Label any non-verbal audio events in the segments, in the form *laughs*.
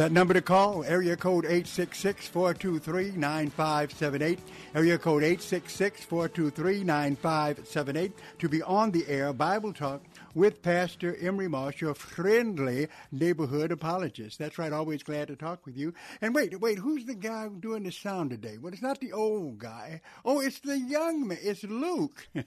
That number to call, area code 866-423-9578, area code 866-423-9578, to be on the air Bible Talk with Pastor Emery Moss, your friendly neighborhood apologist. That's right, always glad to talk with you. And wait, wait, who's the guy doing the sound today? Well, it's not the old guy. Oh, it's the young man. It's Luke. *laughs*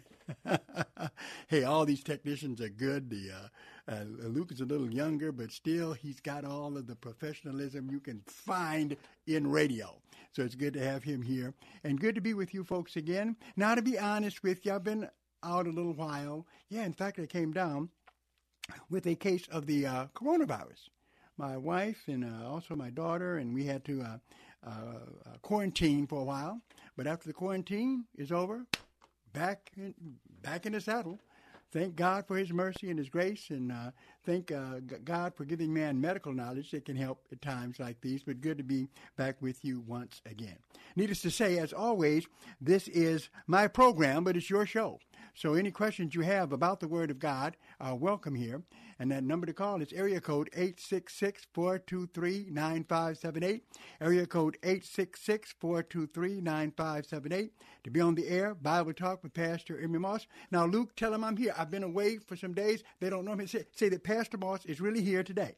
hey, all these technicians are good. The uh, uh, Luke is a little younger, but still, he's got all of the professionalism you can find in radio. So it's good to have him here, and good to be with you folks again. Now, to be honest with you, I've been out a little while. Yeah, in fact, I came down with a case of the uh, coronavirus. My wife and uh, also my daughter, and we had to uh, uh, quarantine for a while. But after the quarantine is over, back in, back in the saddle. Thank God for His mercy and His grace, and uh, thank uh, God for giving man medical knowledge that can help at times like these. But good to be back with you once again. Needless to say, as always, this is my program, but it's your show. So any questions you have about the Word of God are welcome here. And that number to call is area code 866-423-9578. Area code 866-423-9578. To be on the air, Bible Talk with Pastor Emery Moss. Now, Luke, tell him I'm here. I've been away for some days. They don't know me. Say, say that Pastor Moss is really here today.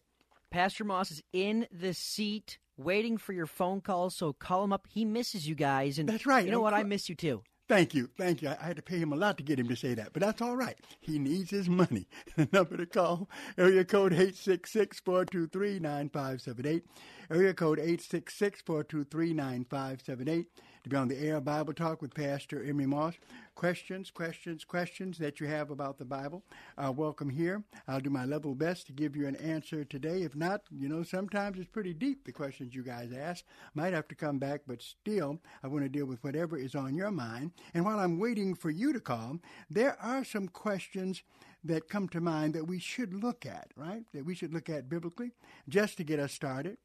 Pastor Moss is in the seat waiting for your phone call, so call him up. He misses you guys. And That's right. You know what? I miss you too. Thank you. Thank you. I, I had to pay him a lot to get him to say that, but that's all right. He needs his money. The *laughs* number to call, area code 866-423-9578. Area code 866-423-9578 to be on the air Bible Talk with Pastor Emery Moss. Questions, questions, questions that you have about the Bible are welcome here. I'll do my level best to give you an answer today. If not, you know, sometimes it's pretty deep, the questions you guys ask. Might have to come back, but still, I want to deal with whatever is on your mind. And while I'm waiting for you to call, there are some questions that come to mind that we should look at, right? That we should look at biblically just to get us started.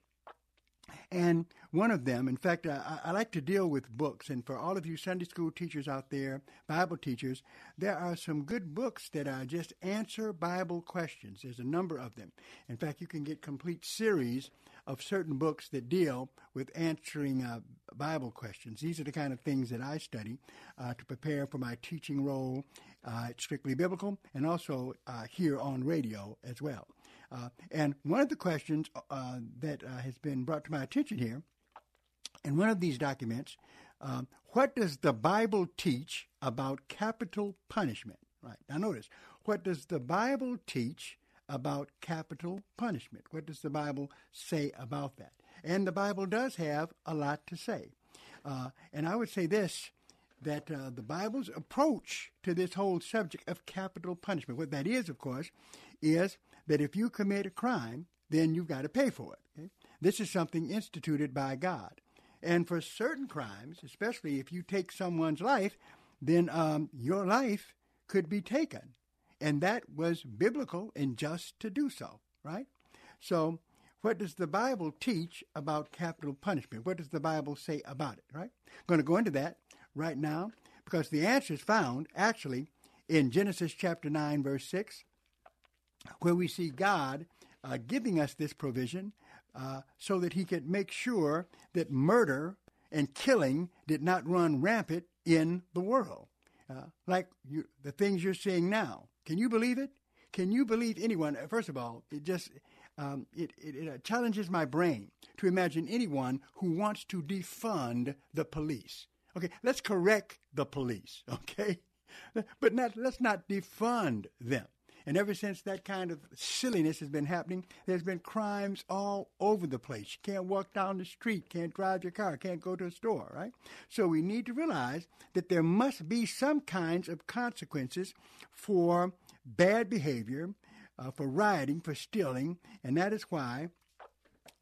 And one of them, in fact, I, I, like to deal with books. And for all of you Sunday school teachers out there, Bible teachers, there are some good books that are just answer Bible questions. There's a number of them. In fact, you can get complete series of certain books that deal with answering uh, Bible questions. These are the kind of things that I study uh, to prepare for my teaching role uh, at Strictly Biblical and also uh, here on radio as well. Uh, and one of the questions uh, that uh, has been brought to my attention here, in one of these documents, um, what does the Bible teach about capital punishment? Right. Now, notice, what does the Bible teach about capital punishment? What does the Bible say about that? And the Bible does have a lot to say. Uh, and I would say this that uh, the Bible's approach to this whole subject of capital punishment, what that is, of course, is that if you commit a crime, then you've got to pay for it. Okay? This is something instituted by God. And for certain crimes, especially if you take someone's life, then um, your life could be taken. And that was biblical and just to do so, right? So, what does the Bible teach about capital punishment? What does the Bible say about it, right? I'm going to go into that right now because the answer is found actually in Genesis chapter 9, verse 6, where we see God uh, giving us this provision uh, so that he could make sure that murder and killing did not run rampant in the world, uh, like you, the things you're seeing now. Can you believe it? Can you believe anyone? First of all, it just um, it, it, it uh, challenges my brain to imagine anyone who wants to defund the police. Okay, let's correct the police. *laughs* Okay, but not let's not defund them. And ever since that kind of silliness has been happening, there's been crimes all over the place. You can't walk down the street, can't drive your car, can't go to a store, right? So we need to realize that there must be some kinds of consequences for bad behavior, uh, for rioting, for stealing, and that is why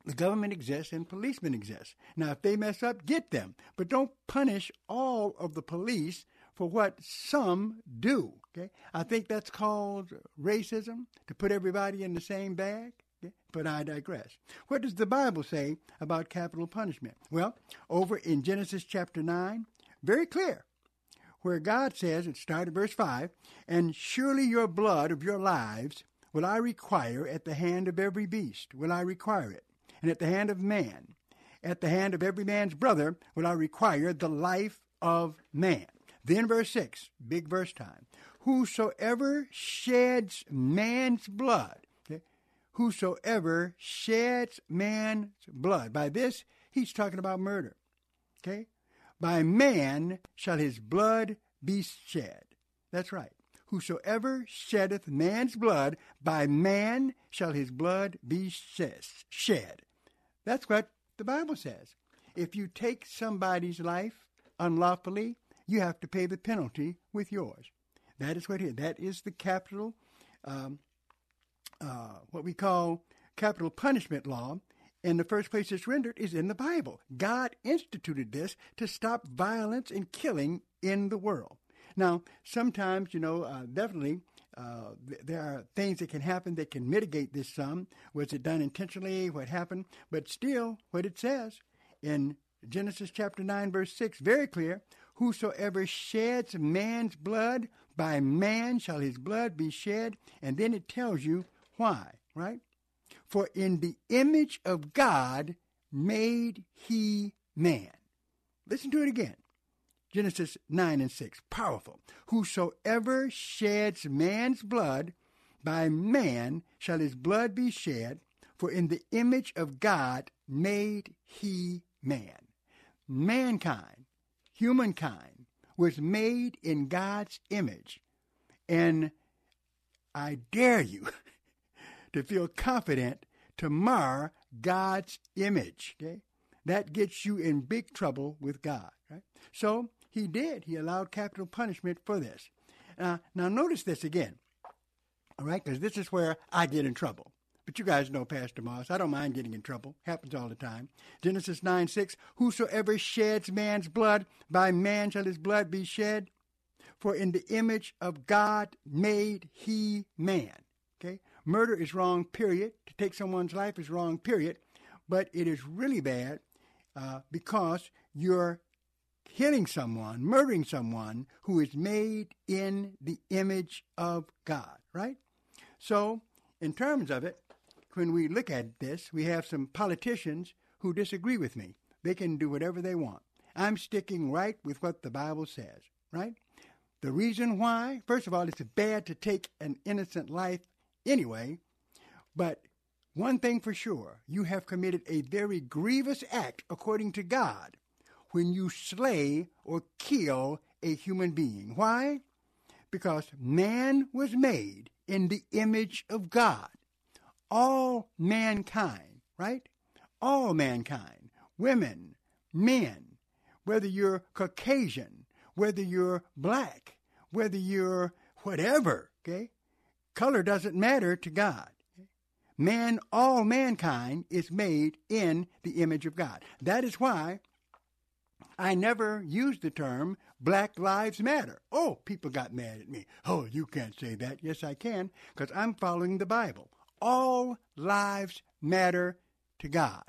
the government exists and policemen exist. Now, if they mess up, get them, but don't punish all of the police for what some do. Okay, I think that's called racism to put everybody in the same bag. Okay? But I digress. What does the Bible say about capital punishment? Well, over in Genesis chapter 9, very clear, where God says, it started verse 5, and surely your blood of your lives will I require at the hand of every beast, will I require it, and at the hand of man, at the hand of every man's brother will I require the life of man. Then verse 6, big verse time. Whosoever sheds man's blood, okay, whosoever sheds man's blood. By this, he's talking about murder. Okay? By man shall his blood be shed. That's right. Whosoever sheddeth man's blood, by man shall his blood be shed. That's what the Bible says. If you take somebody's life unlawfully, you have to pay the penalty with yours. That is what it is. That is the capital, um, uh, what we call capital punishment law. And the first place it's rendered is in the Bible. God instituted this to stop violence and killing in the world. Now, sometimes, you know, uh, definitely uh, th- there are things that can happen that can mitigate this some. Was it done intentionally? What happened? But still, what it says in Genesis chapter 9, verse 6, very clear Whosoever sheds man's blood, by man shall his blood be shed. And then it tells you why, right? For in the image of God made he man. Listen to it again. Genesis 9 and 6. Powerful. Whosoever sheds man's blood, by man shall his blood be shed, for in the image of God made he man. Mankind humankind was made in God's image. And I dare you *laughs* to feel confident to mar God's image. Okay? That gets you in big trouble with God. Right? So he did. He allowed capital punishment for this. Uh, now notice this again. All right, because this is where I get in trouble. But you guys know Pastor Moss. I don't mind getting in trouble. Happens all the time. Genesis 9 6 Whosoever sheds man's blood, by man shall his blood be shed. For in the image of God made he man. Okay? Murder is wrong, period. To take someone's life is wrong, period. But it is really bad uh, because you're killing someone, murdering someone who is made in the image of God, right? So, in terms of it, when we look at this, we have some politicians who disagree with me. They can do whatever they want. I'm sticking right with what the Bible says, right? The reason why, first of all, it's bad to take an innocent life anyway, but one thing for sure, you have committed a very grievous act according to God when you slay or kill a human being. Why? Because man was made in the image of God all mankind, right? All mankind, women, men, whether you're Caucasian, whether you're black, whether you're whatever, okay? Color doesn't matter to God. Man, all mankind is made in the image of God. That is why I never used the term Black Lives Matter. Oh, people got mad at me. Oh, you can't say that. Yes, I can, because I'm following the Bible. All lives matter to God.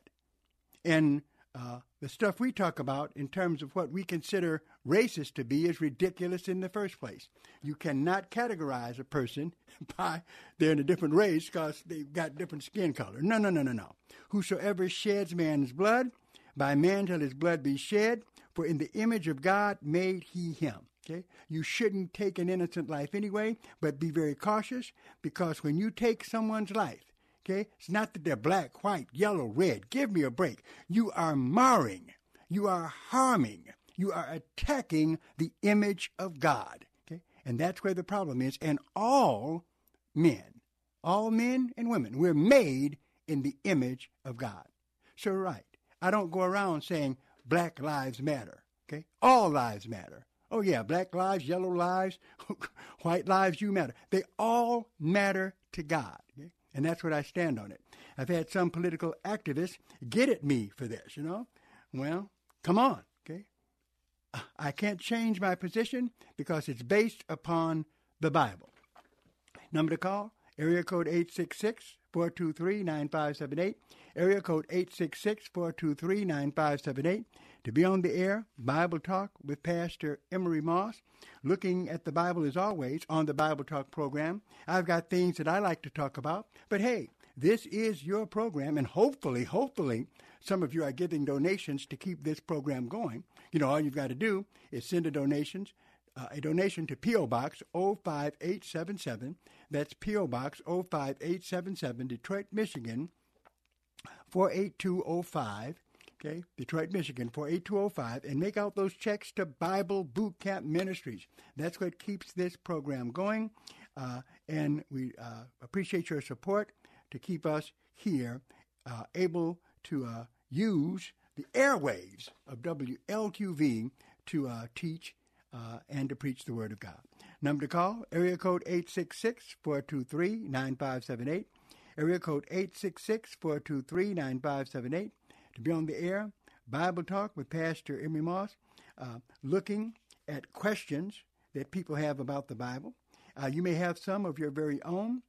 And uh, the stuff we talk about in terms of what we consider racist to be is ridiculous in the first place. You cannot categorize a person *laughs* by they're in a different race because they've got different skin color. No, no, no, no, no. Whosoever sheds man's blood, by man shall his blood be shed, for in the image of God made he him. Okay? You shouldn't take an innocent life anyway, but be very cautious because when you take someone's life, okay, it's not that they're black, white, yellow, red. Give me a break. You are marring, you are harming, you are attacking the image of God. Okay? And that's where the problem is. And all men, all men and women, we're made in the image of God. So, right. I don't go around saying Black Lives Matter. Okay? All lives matter. Oh, yeah, black lives, yellow lives, *laughs* white lives, you matter. They all matter to God. Okay? And that's what I stand on it. I've had some political activists get at me for this, you know. Well, come on, okay? I can't change my position because it's based upon the Bible. Number to call, area code 866 423 9578. Area code 866 423 9578 to be on the air, Bible Talk with Pastor Emery Moss. Looking at the Bible as always on the Bible Talk program. I've got things that I like to talk about, but hey, this is your program, and hopefully, hopefully, some of you are giving donations to keep this program going. You know, all you've got to do is send a donations, uh, a donation to P.O. Box 05877. That's P.O. Box 05877, Detroit, Michigan 48205. Okay, Detroit, Michigan, 48205, and make out those checks to Bible Boot Camp Ministries. That's what keeps this program going, uh, and we uh, appreciate your support to keep us here uh, able to uh, use the airwaves of WLQV to uh, teach uh, and to preach the Word of God. Number to call, area code 866 423 9578. Area code 866 423 9578 to be on the air, Bible Talk with Pastor Emery Moss, uh, looking at questions that people have about the Bible. Uh, you may have some of your very own,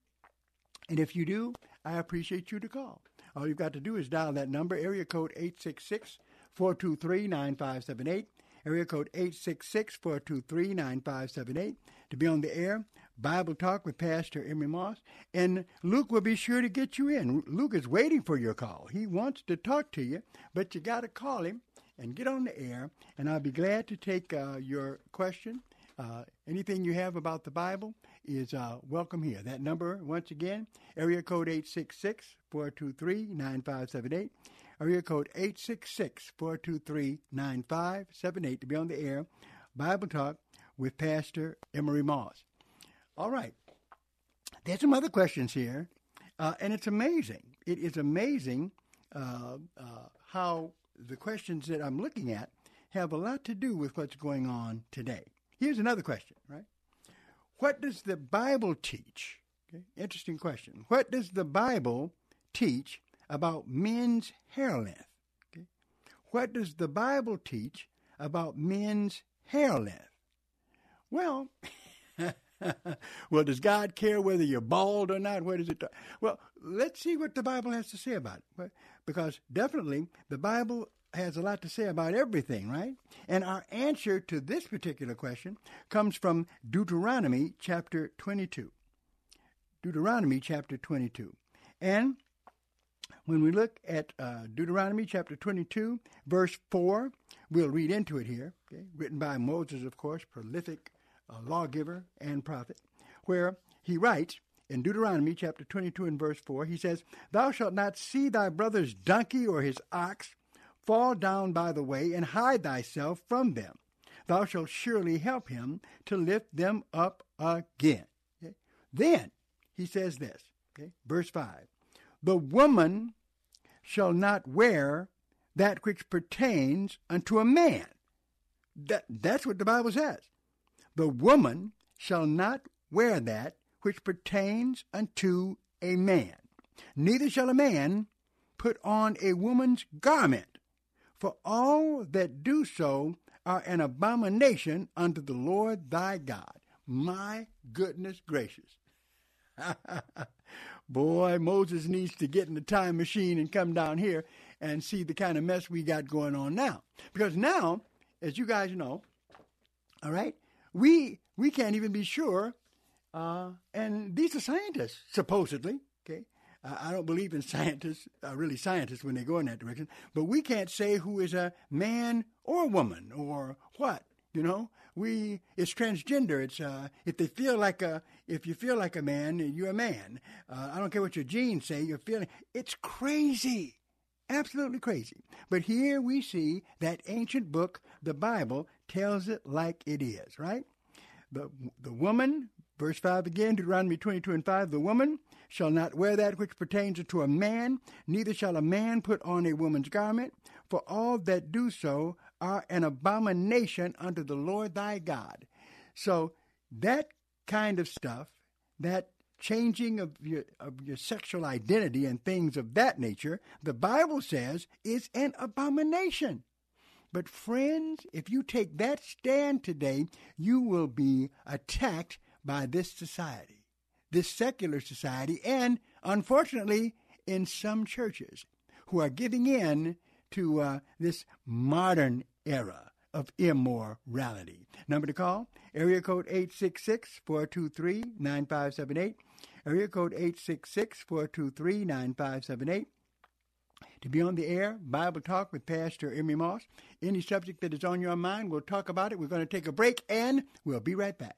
and if you do, I appreciate you to call. All you've got to do is dial that number, area code 866 423 9578. Area code 866 423 9578 to be on the air. Bible Talk with Pastor Emery Moss. And Luke will be sure to get you in. Luke is waiting for your call. He wants to talk to you, but you got to call him and get on the air. And I'll be glad to take uh, your question. Uh, anything you have about the Bible is uh, welcome here. That number, once again, area code 866 423 9578. Area code 866 423 9578 to be on the air. Bible Talk with Pastor Emery Moss. All right. There's some other questions here, uh, and it's amazing. It is amazing uh, uh, how the questions that I'm looking at have a lot to do with what's going on today. Here's another question, right? What does the Bible teach? Okay, interesting question. What does the Bible teach about men's hair length? Okay? What does the Bible teach about men's hair length? Well, *laughs* well, does God care whether you're bald or not? What is it? Well, let's see what the Bible has to say about it. Because definitely the Bible has a lot to say about everything, right? And our answer to this particular question comes from Deuteronomy chapter 22. Deuteronomy chapter 22. And when we look at uh, Deuteronomy chapter 22, verse 4, we'll read into it here, okay? written by Moses, of course, prolific uh, lawgiver and prophet, where he writes in Deuteronomy chapter 22 and verse 4, he says, Thou shalt not see thy brother's donkey or his ox fall down by the way and hide thyself from them. Thou shalt surely help him to lift them up again. Okay? Then he says this, okay? verse 5 The woman shall not wear that which pertains unto a man. That, that's what the Bible says. The woman shall not wear that which pertains unto a man. Neither shall a man put on a woman's garment, for all that do so are an abomination unto the Lord thy God. My goodness gracious. *laughs* Boy, Moses needs to get in the time machine and come down here and see the kind of mess we got going on now. Because now, as you guys know, all right, we we can't even be sure. Uh, and these are scientists, supposedly. I don't believe in scientists, uh, really scientists, when they go in that direction. But we can't say who is a man or a woman or what. You know, we it's transgender. It's uh, if they feel like a if you feel like a man, you're a man. Uh, I don't care what your genes say. You're feeling. It's crazy, absolutely crazy. But here we see that ancient book, the Bible, tells it like it is. Right. The the woman, verse five again, Deuteronomy twenty two and five. The woman shall not wear that which pertains to a man, neither shall a man put on a woman's garment. For all that do so are an abomination unto the Lord thy God. So that kind of stuff, that changing of your of your sexual identity and things of that nature, the Bible says is an abomination. But friends, if you take that stand today, you will be attacked by this society, this secular society, and unfortunately, in some churches who are giving in to uh, this modern era of immorality. Number to call, area code 866-423-9578, area code 866-423-9578. To be on the air, Bible Talk with Pastor Emery Moss. Any subject that is on your mind, we'll talk about it. We're going to take a break and we'll be right back.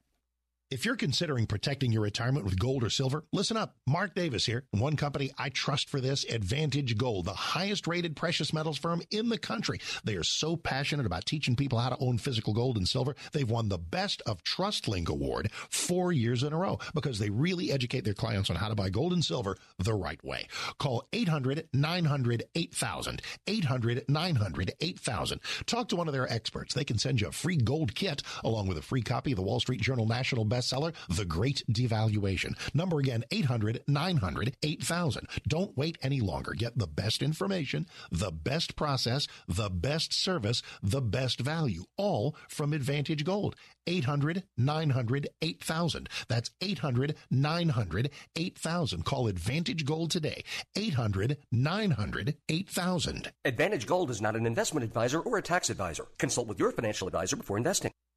If you're considering protecting your retirement with gold or silver, listen up. Mark Davis here. One company I trust for this, Advantage Gold, the highest rated precious metals firm in the country. They are so passionate about teaching people how to own physical gold and silver. They've won the Best of TrustLink Award four years in a row because they really educate their clients on how to buy gold and silver the right way. Call 800 900 8000. 800 900 8000. Talk to one of their experts. They can send you a free gold kit along with a free copy of the Wall Street Journal National Best bestseller, The Great Devaluation. Number again, 800 900 8000. Don't wait any longer. Get the best information, the best process, the best service, the best value, all from Advantage Gold. 800 900 8000. That's 800 900 8000. Call Advantage Gold today. 800 900 8000. Advantage Gold is not an investment advisor or a tax advisor. Consult with your financial advisor before investing.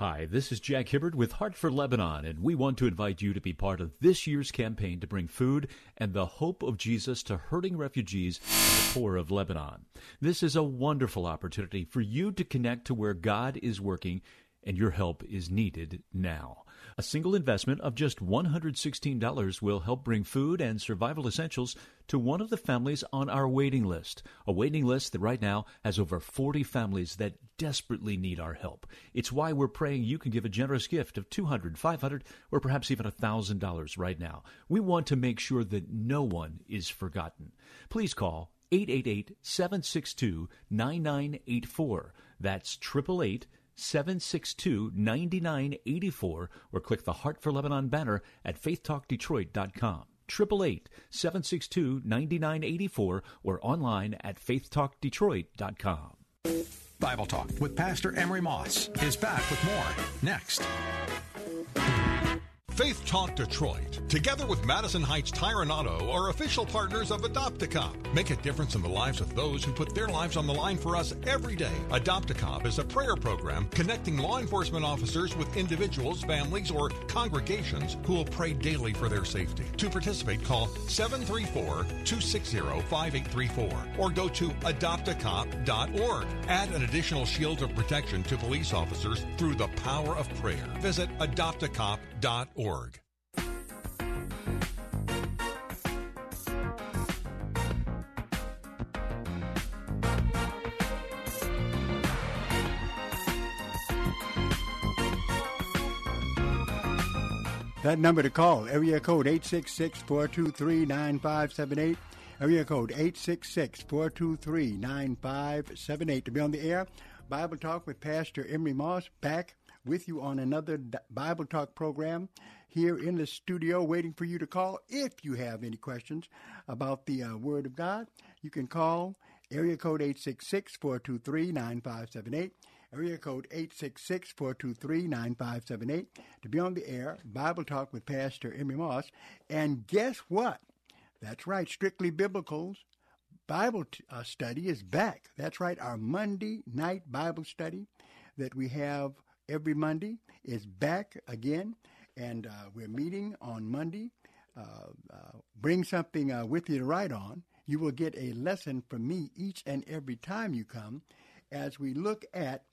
Hi, this is Jack Hibbard with Heart for Lebanon, and we want to invite you to be part of this year's campaign to bring food and the hope of Jesus to hurting refugees and the poor of Lebanon. This is a wonderful opportunity for you to connect to where God is working, and your help is needed now. A single investment of just $116 will help bring food and survival essentials to one of the families on our waiting list. A waiting list that right now has over 40 families that desperately need our help. It's why we're praying you can give a generous gift of $200, $500, or perhaps even $1,000 right now. We want to make sure that no one is forgotten. Please call 888 762 9984. That's 888 762 9984 or click the Heart for Lebanon banner at faithtalkdetroit.com. 888 762 9984 or online at faithtalkdetroit.com. Bible Talk with Pastor Emery Moss is back with more next. Faith Talk Detroit, together with Madison Heights Tire Auto, are official partners of Adopt a Cop. Make a difference in the lives of those who put their lives on the line for us every day. Adopt a Cop is a prayer program connecting law enforcement officers with individuals, families, or congregations who will pray daily for their safety. To participate, call 734-260-5834 or go to adoptacop.org. Add an additional shield of protection to police officers through the power of prayer. Visit adoptacop.org org. That number to call, area code 866-423-9578. Area code 866-423-9578. To be on the air, Bible Talk with Pastor Emery Moss back with you on another Bible Talk program here in the studio waiting for you to call. If you have any questions about the uh, Word of God, you can call area code 866-423-9578. Area code 866-423-9578 to be on the air, Bible Talk with Pastor Emery Moss. And guess what? That's right, Strictly Biblical's Bible t- uh, study is back. That's right, our Monday night Bible study that we have every Monday is back again. And uh, we're meeting on Monday. Uh, uh bring something uh, with you to write on. You will get a lesson from me each and every time you come as we look at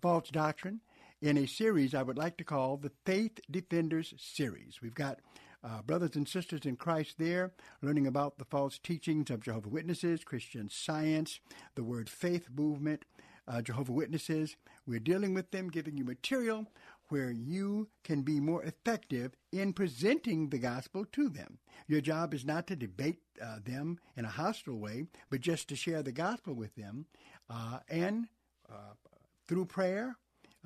false doctrine in a series I would like to call the Faith Defenders Series. We've got uh, brothers and sisters in Christ there, learning about the false teachings of Jehovah Witnesses, Christian Science, the Word Faith movement, uh, Jehovah Witnesses. We're dealing with them, giving you material where you can be more effective in presenting the gospel to them. Your job is not to debate uh, them in a hostile way, but just to share the gospel with them uh, and uh, through prayer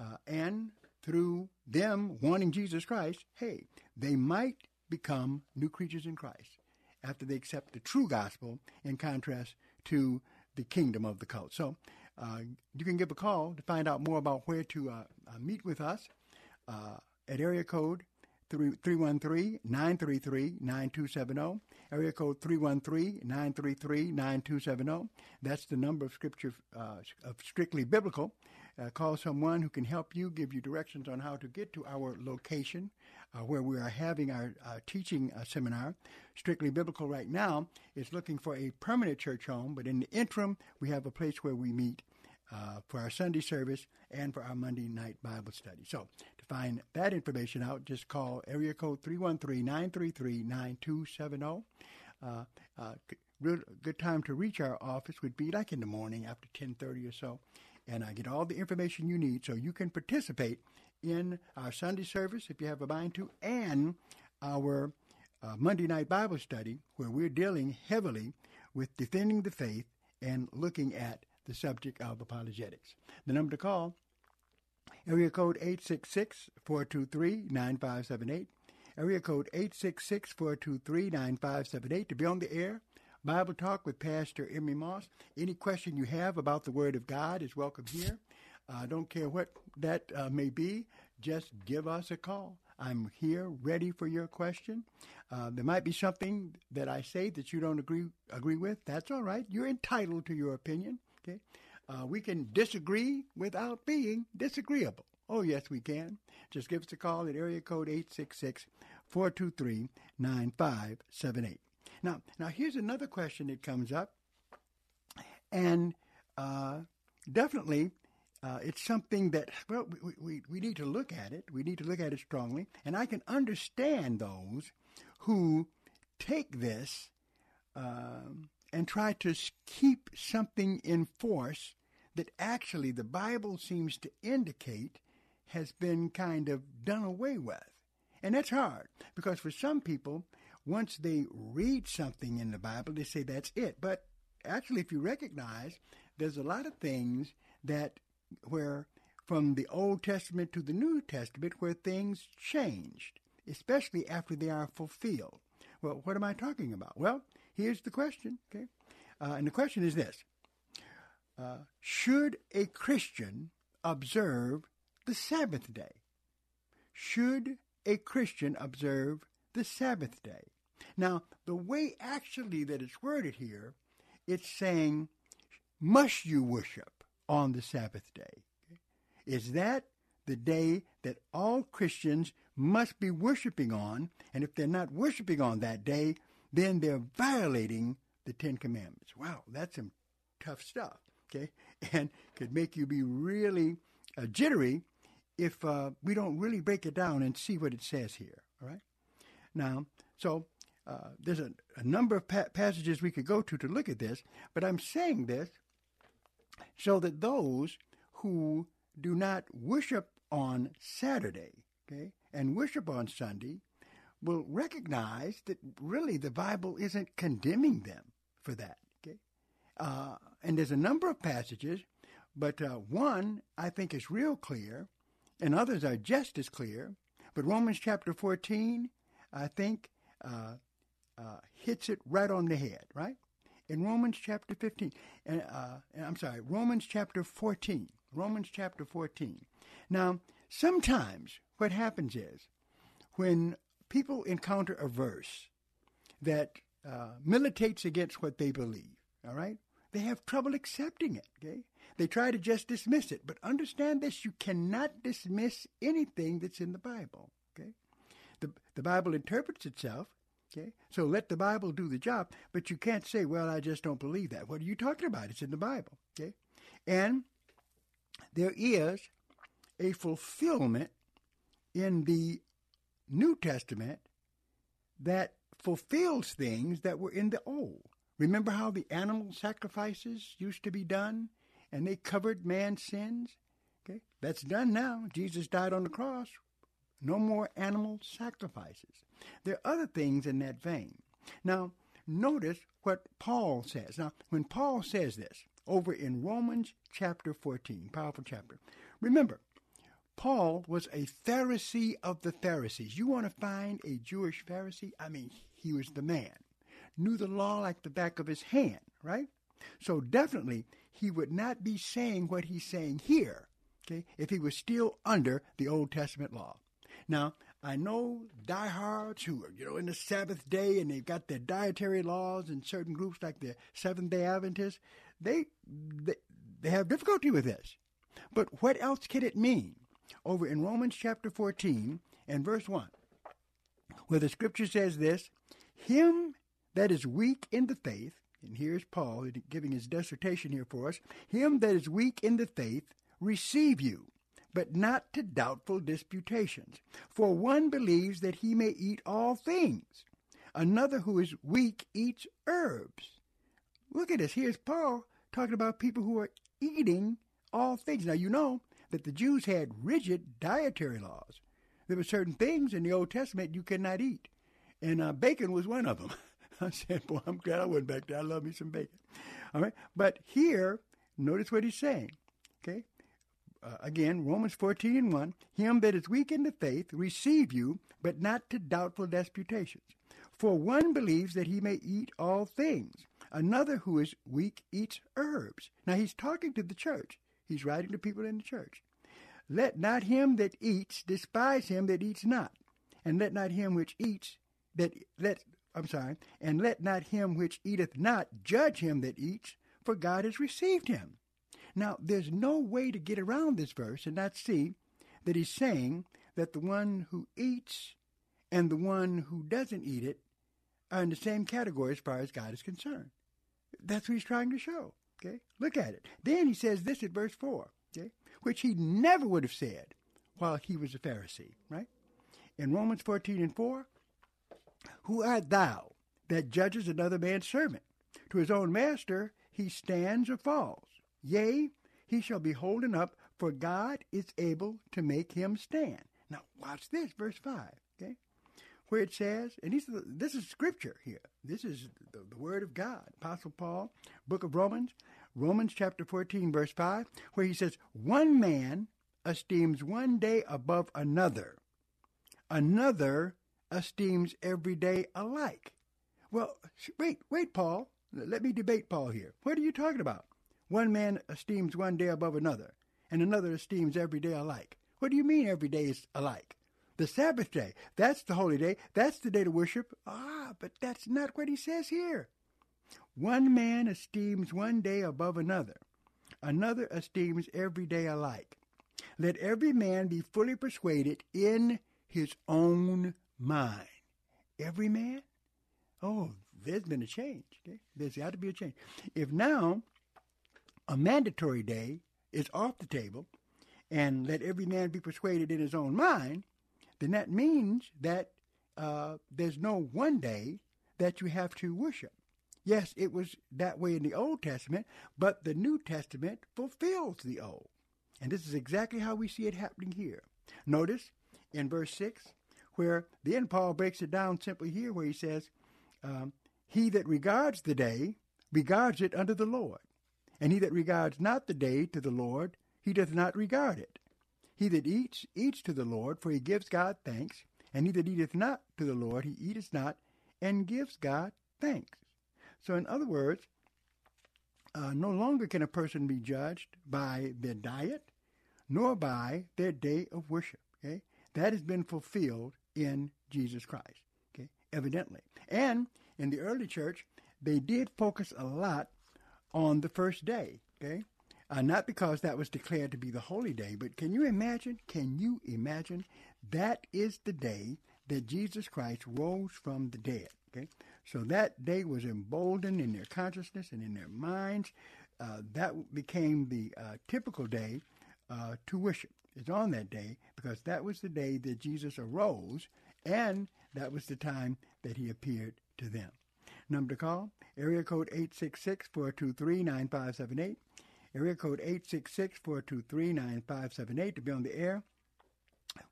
uh, and through them wanting Jesus Christ, hey, they might become new creatures in Christ after they accept the true gospel in contrast to the kingdom of the cult. So uh, you can give a call to find out more about where to uh, uh meet with us uh, at area code 313-933-9270. Area code 313-933-9270. That's the number of scripture uh, of strictly biblical. Uh, call someone who can help you, give you directions on how to get to our location uh, where we are having our uh, teaching uh, seminar. Strictly Biblical right now is looking for a permanent church home, but in the interim, we have a place where we meet uh, for our Sunday service and for our Monday night Bible study. So to find that information out, just call area code 313-933-9270. Uh, uh, real good time to reach our office would be like in the morning after 10.30 or so. And I get all the information you need so you can participate in our Sunday service if you have a mind to, and our uh, Monday night Bible study where we're dealing heavily with defending the faith and looking at the subject of apologetics. The number to call, area code 866-423-9578, area code 866-423-9578 to be on the air. Bible Talk with Pastor Emery Moss. Any question you have about the Word of God is welcome here. I uh, don't care what that uh, may be, just give us a call. I'm here ready for your question. Uh, there might be something that I say that you don't agree agree with. That's all right. You're entitled to your opinion. Okay, uh, we can disagree without being disagreeable. Oh yes, we can. Just give us a call at area code 866-423-9578. Now, now here's another question that comes up, and uh, definitely uh, it's something that, well, we, we, we need to look at it. We need to look at it strongly. And I can understand those who take this um, and try to keep something in force that actually the Bible seems to indicate has been kind of done away with. And that's hard because for some people, once they read something in the Bible, they say that's it. But actually, if you recognize, there's a lot of things that where from the Old Testament to the New Testament where things changed, especially after they are fulfilled. Well, what am I talking about? Well, here's the question, okay? Uh, and the question is this uh, Should a Christian observe the Sabbath day? Should a Christian observe the Sabbath day? Now, the way actually that it's worded here, it's saying, must you worship? on the Sabbath day. Is that the day that all Christians must be worshiping on? And if they're not worshiping on that day, then they're violating the Ten Commandments. Wow, that's some tough stuff, okay? *laughs* And could make you be really uh, jittery if uh, we don't really break it down and see what it says here, all right? Now, so uh, there's a, a, number of pa- passages we could go to to look at this, but I'm saying this so that those who do not worship on Saturday, okay, and worship on Sunday will recognize that really the Bible isn't condemning them for that. Okay, uh, and there's a number of passages, but uh, one I think is real clear, and others are just as clear. But Romans chapter 14, I think, uh, uh hits it right on the head. Right in Romans chapter 15, and, uh, I'm sorry, Romans chapter 14. Romans chapter 14. Now, sometimes what happens is when people encounter a verse that uh, militates against what they believe, all right, they have trouble accepting it, okay? They try to just dismiss it. But understand this you cannot dismiss anything that's in the Bible, okay? The, the Bible interprets itself, okay? So let the Bible do the job, but you can't say, well, I just don't believe that. What are you talking about? It's in the Bible, okay? And there is a fulfillment in the New Testament that fulfills things that were in the Old. Remember how the animal sacrifices used to be done and they covered man's sins? Okay, that's done now. Jesus died on the cross. No more animal sacrifices. There are other things in that vein. Now, notice what Paul says. Now, when Paul says this over in Romans chapter 14, powerful chapter, remember, Paul was a Pharisee of the Pharisees. You want to find a Jewish Pharisee? I mean, he was the man. Knew the law like the back of his hand, right? So definitely he would not be saying what he's saying here, okay, if he was still under the Old Testament law. Now, I know diehards who are, you know, in the Sabbath day and they've got their dietary laws and certain groups like the Seventh day Adventists, they, they, they have difficulty with this. But what else can it mean? over in Romans chapter 14 and verse 1, where the scripture says this Him that is weak in the faith, and here's Paul giving his dissertation here for us Him that is weak in the faith, receive you, but not to doubtful disputations. For one believes that he may eat all things, another who is weak eats herbs. Look at this. Here's Paul talking about people who are eating all things. Now, you know, that the Jews had rigid dietary laws. There were certain things in the Old Testament you could not eat, and uh, bacon was one of them. *laughs* I said, "Boy, I'm glad I went back there. I love me some bacon." All right, but here, notice what he's saying. Okay, uh, again, Romans 14 and 1, him that is weak in the faith receive you, but not to doubtful disputations. For one believes that he may eat all things, another who is weak eats herbs. Now he's talking to the church. He's writing to people in the church. Let not him that eats despise him that eats not, and let not him which eats that let I'm sorry, and let not him which eateth not judge him that eats, for God has received him. Now, there's no way to get around this verse and not see that he's saying that the one who eats and the one who doesn't eat it are in the same category as far as God is concerned. That's what he's trying to show. Okay? Look at it. Then he says this at verse 4, okay? Which he never would have said while he was a Pharisee, right? In Romans 14 and 4, who art thou that judges another man's servant? To his own master he stands or falls. Yea, he shall be holden up, for God is able to make him stand. Now, watch this, verse 5, okay? Where it says, and this is, this is scripture here. This is the, the word of God. Apostle Paul, book of Romans, Romans chapter 14, verse 5, where he says, One man esteems one day above another, another esteems every day alike. Well, wait, wait, Paul. Let me debate Paul here. What are you talking about? One man esteems one day above another, and another esteems every day alike. What do you mean every day is alike? The Sabbath day, that's the holy day, that's the day to worship. Ah, but that's not what he says here. One man esteems one day above another, another esteems every day alike. Let every man be fully persuaded in his own mind. Every man? Oh, there's been a change. Okay? There's got to be a change. If now a mandatory day is off the table, and let every man be persuaded in his own mind, then that means that uh, there's no one day that you have to worship. Yes, it was that way in the Old Testament, but the New Testament fulfills the Old. And this is exactly how we see it happening here. Notice in verse 6, where then Paul breaks it down simply here, where he says, um, He that regards the day regards it unto the Lord, and he that regards not the day to the Lord, he doth not regard it. He that eats, eats to the Lord, for he gives God thanks, and he that eateth not to the Lord, he eateth not, and gives God thanks. So, in other words, uh, no longer can a person be judged by their diet, nor by their day of worship. Okay, that has been fulfilled in Jesus Christ. Okay, evidently, and in the early church, they did focus a lot on the first day. Okay, uh, not because that was declared to be the holy day, but can you imagine? Can you imagine? That is the day that Jesus Christ rose from the dead. Okay, so that day was emboldened in their consciousness and in their minds. Uh, that became the uh, typical day uh, to worship. It's on that day because that was the day that Jesus arose, and that was the time that he appeared to them. Number to call, area code 866-423-9578. Area code 866-423-9578 to be on the air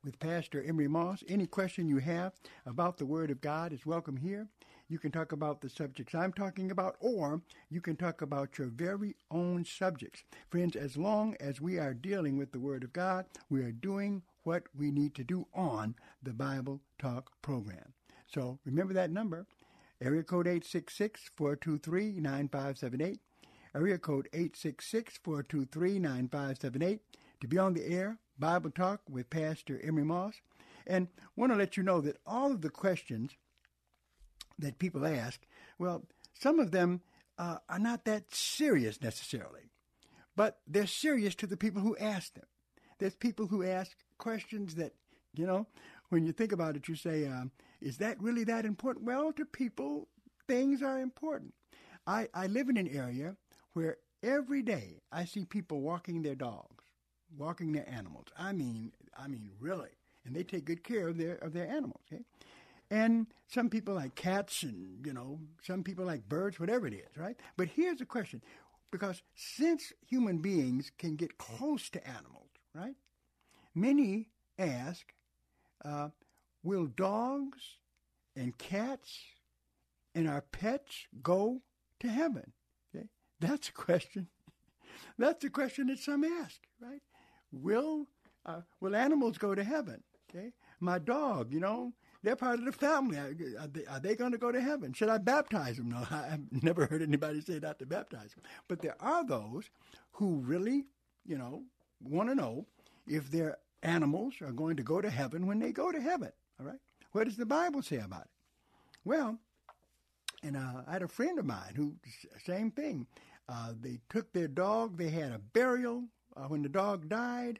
with Pastor Emery Moss. Any question you have about the Word of God is welcome here. You can talk about the subjects I'm talking about, or you can talk about your very own subjects. Friends, as long as we are dealing with the Word of God, we are doing what we need to do on the Bible Talk program. So remember that number, area code 866-423-9578, area code 866-423-9578 to be on the air, Bible Talk with Pastor Emery Moss. And want to let you know that all of the questions that people ask, well, some of them uh, are not that serious necessarily, but they're serious to the people who ask them. There's people who ask questions that, you know, when you think about it, you say, um, is that really that important? Well, to people, things are important. I, I live in an area where every day I see people walking their dogs, walking their animals. I mean, I mean, really. And they take good care of their of their animals. Okay? And some people like cats and, you know, some people like birds, whatever it is, right? But here's the question because since human beings can get close to animals, right? Many ask, uh, will dogs and cats and our pets go to heaven? Okay? That's a question. *laughs* That's a question that some ask, right? Will uh, will animals go to heaven? Okay, my dog, you know, they're part of the family. Are they, they going to go to heaven? Should I baptize them? *laughs* No, I've never heard anybody say not to baptize them. But there are those who really, you know, want to know if their animals are going to go to heaven when they go to heaven. All right? What does the Bible say about it? Well, and uh, I had a friend of mine who, same thing. Uh, they took their dog, they had a burial uh, when the dog died.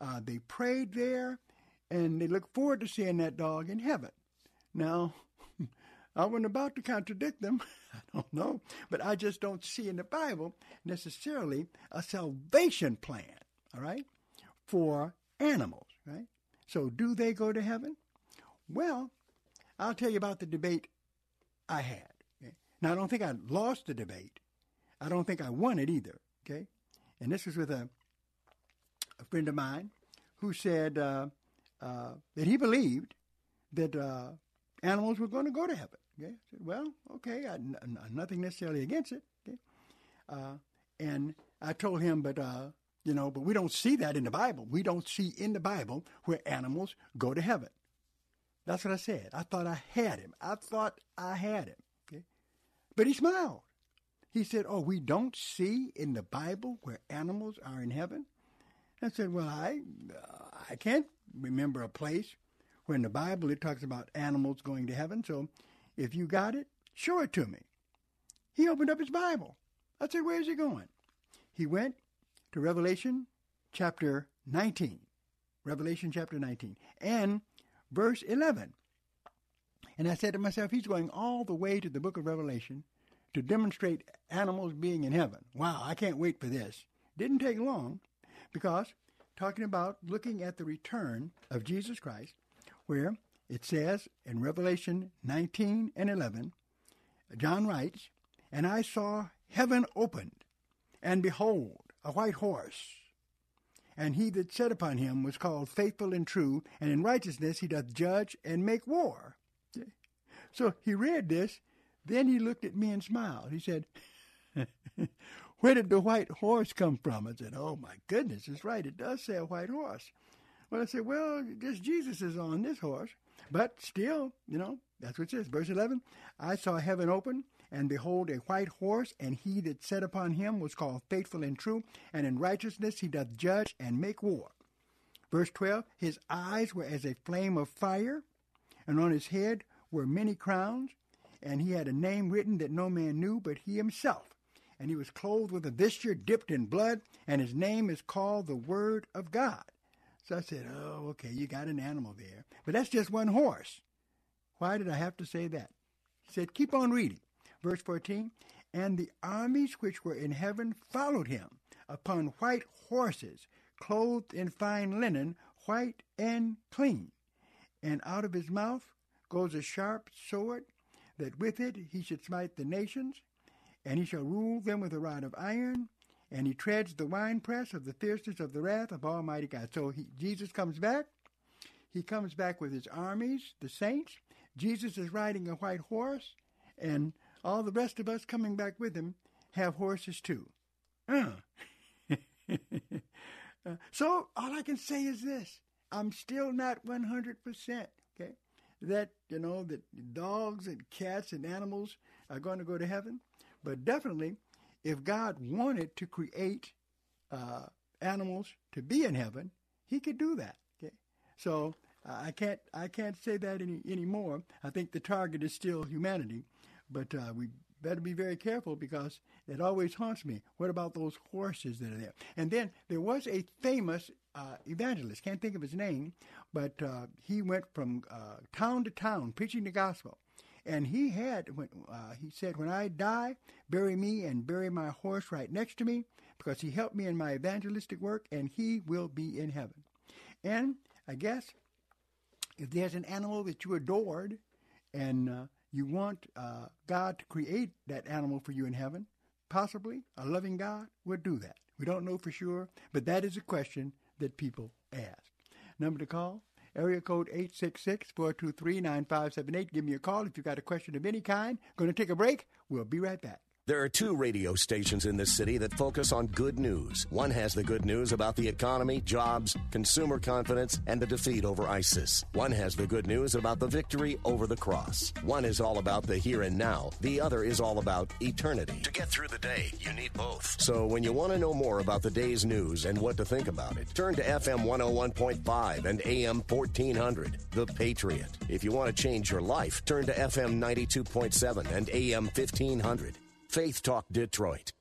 Uh, they prayed there and they look forward to seeing that dog in heaven. Now, *laughs* I wasn't about to contradict them. *laughs* I don't know. But I just don't see in the Bible necessarily a salvation plan, all right, for animals, right? So do they go to heaven? Well, I'll tell you about the debate I had. Okay? Now, I don't think I lost the debate. I don't think I won it either, okay? And this was with a, a friend of mine who said, uh, uh, that he believed that uh, animals were going to go to heaven. Okay, I said, well, okay, nothing necessarily against it. Okay, uh, and I told him, but uh, you know, but we don't see that in the Bible. We don't see in the Bible where animals go to heaven. That's what I said. I thought I had him. I thought I had him. Okay, but he smiled. He said, "Oh, we don't see in the Bible where animals are in heaven." I said, "Well, I uh, I can't remember a place where in the Bible it talks about animals going to heaven. So if you got it, show it to me. He opened up his Bible. I said, Where's he going? He went to Revelation chapter 19. Revelation chapter 19 and verse 11. And I said to myself, He's going all the way to the book of Revelation to demonstrate animals being in heaven. Wow, I can't wait for this. Didn't take long because talking about looking at the return of Jesus Christ, where it says in Revelation 19 and 11, John writes, And I saw heaven opened, and behold, a white horse. And he that sat upon him was called faithful and true, and in righteousness he doth judge and make war. So he read this, then he looked at me and smiled. He said, *laughs* Where did the white horse come from? I said, Oh my goodness, it's right. It does say a white horse. Well, I said, Well, this Jesus is on this horse. But still, you know, that's what it says. Verse 11 I saw heaven open, and behold, a white horse, and he that sat upon him was called faithful and true, and in righteousness he doth judge and make war. Verse 12 His eyes were as a flame of fire, and on his head were many crowns, and he had a name written that no man knew but he himself. And he was clothed with a vesture dipped in blood, and his name is called the Word of God. So I said, Oh, okay, you got an animal there. But that's just one horse. Why did I have to say that? He said, Keep on reading. Verse 14 And the armies which were in heaven followed him upon white horses, clothed in fine linen, white and clean. And out of his mouth goes a sharp sword, that with it he should smite the nations, and he shall rule them with a rod of iron, and he treads the winepress of the fierceness of the wrath of Almighty God. So he, Jesus comes back. He comes back with his armies, the saints. Jesus is riding a white horse, and all the rest of us coming back with him have horses too. Uh. *laughs* so all I can say is this: I'm still not 100 percent okay that you know that dogs and cats and animals are going to go to heaven, but definitely, if God wanted to create uh, animals to be in heaven, He could do that. Okay, so uh, I can't I can't say that any anymore. I think the target is still humanity, but uh, we better be very careful because it always haunts me. What about those horses that are there? And then there was a famous uh, evangelist, can't think of his name, but uh, he went from uh, town to town preaching the gospel. And he had, uh, he said, when I die, bury me and bury my horse right next to me because he helped me in my evangelistic work and he will be in heaven. And I guess if there's an animal that you adored and uh, you want uh, God to create that animal for you in heaven, possibly a loving God would do that. We don't know for sure, but that is a question that people ask. Number to call, area code 866-423-9578. Give me a call if you've got a question of any kind. Going to take a break. We'll be right back. There are two radio stations in this city that focus on good news. One has the good news about the economy, jobs, consumer confidence, and the defeat over ISIS. One has the good news about the victory over the cross. One is all about the here and now. The other is all about eternity. To get through the day, you need both. So when you want to know more about the day's news and what to think about it, turn to FM 101.5 and AM 1400, The Patriot. If you want to change your life, turn to FM 92.7 and AM 1500. Faith Talk Detroit.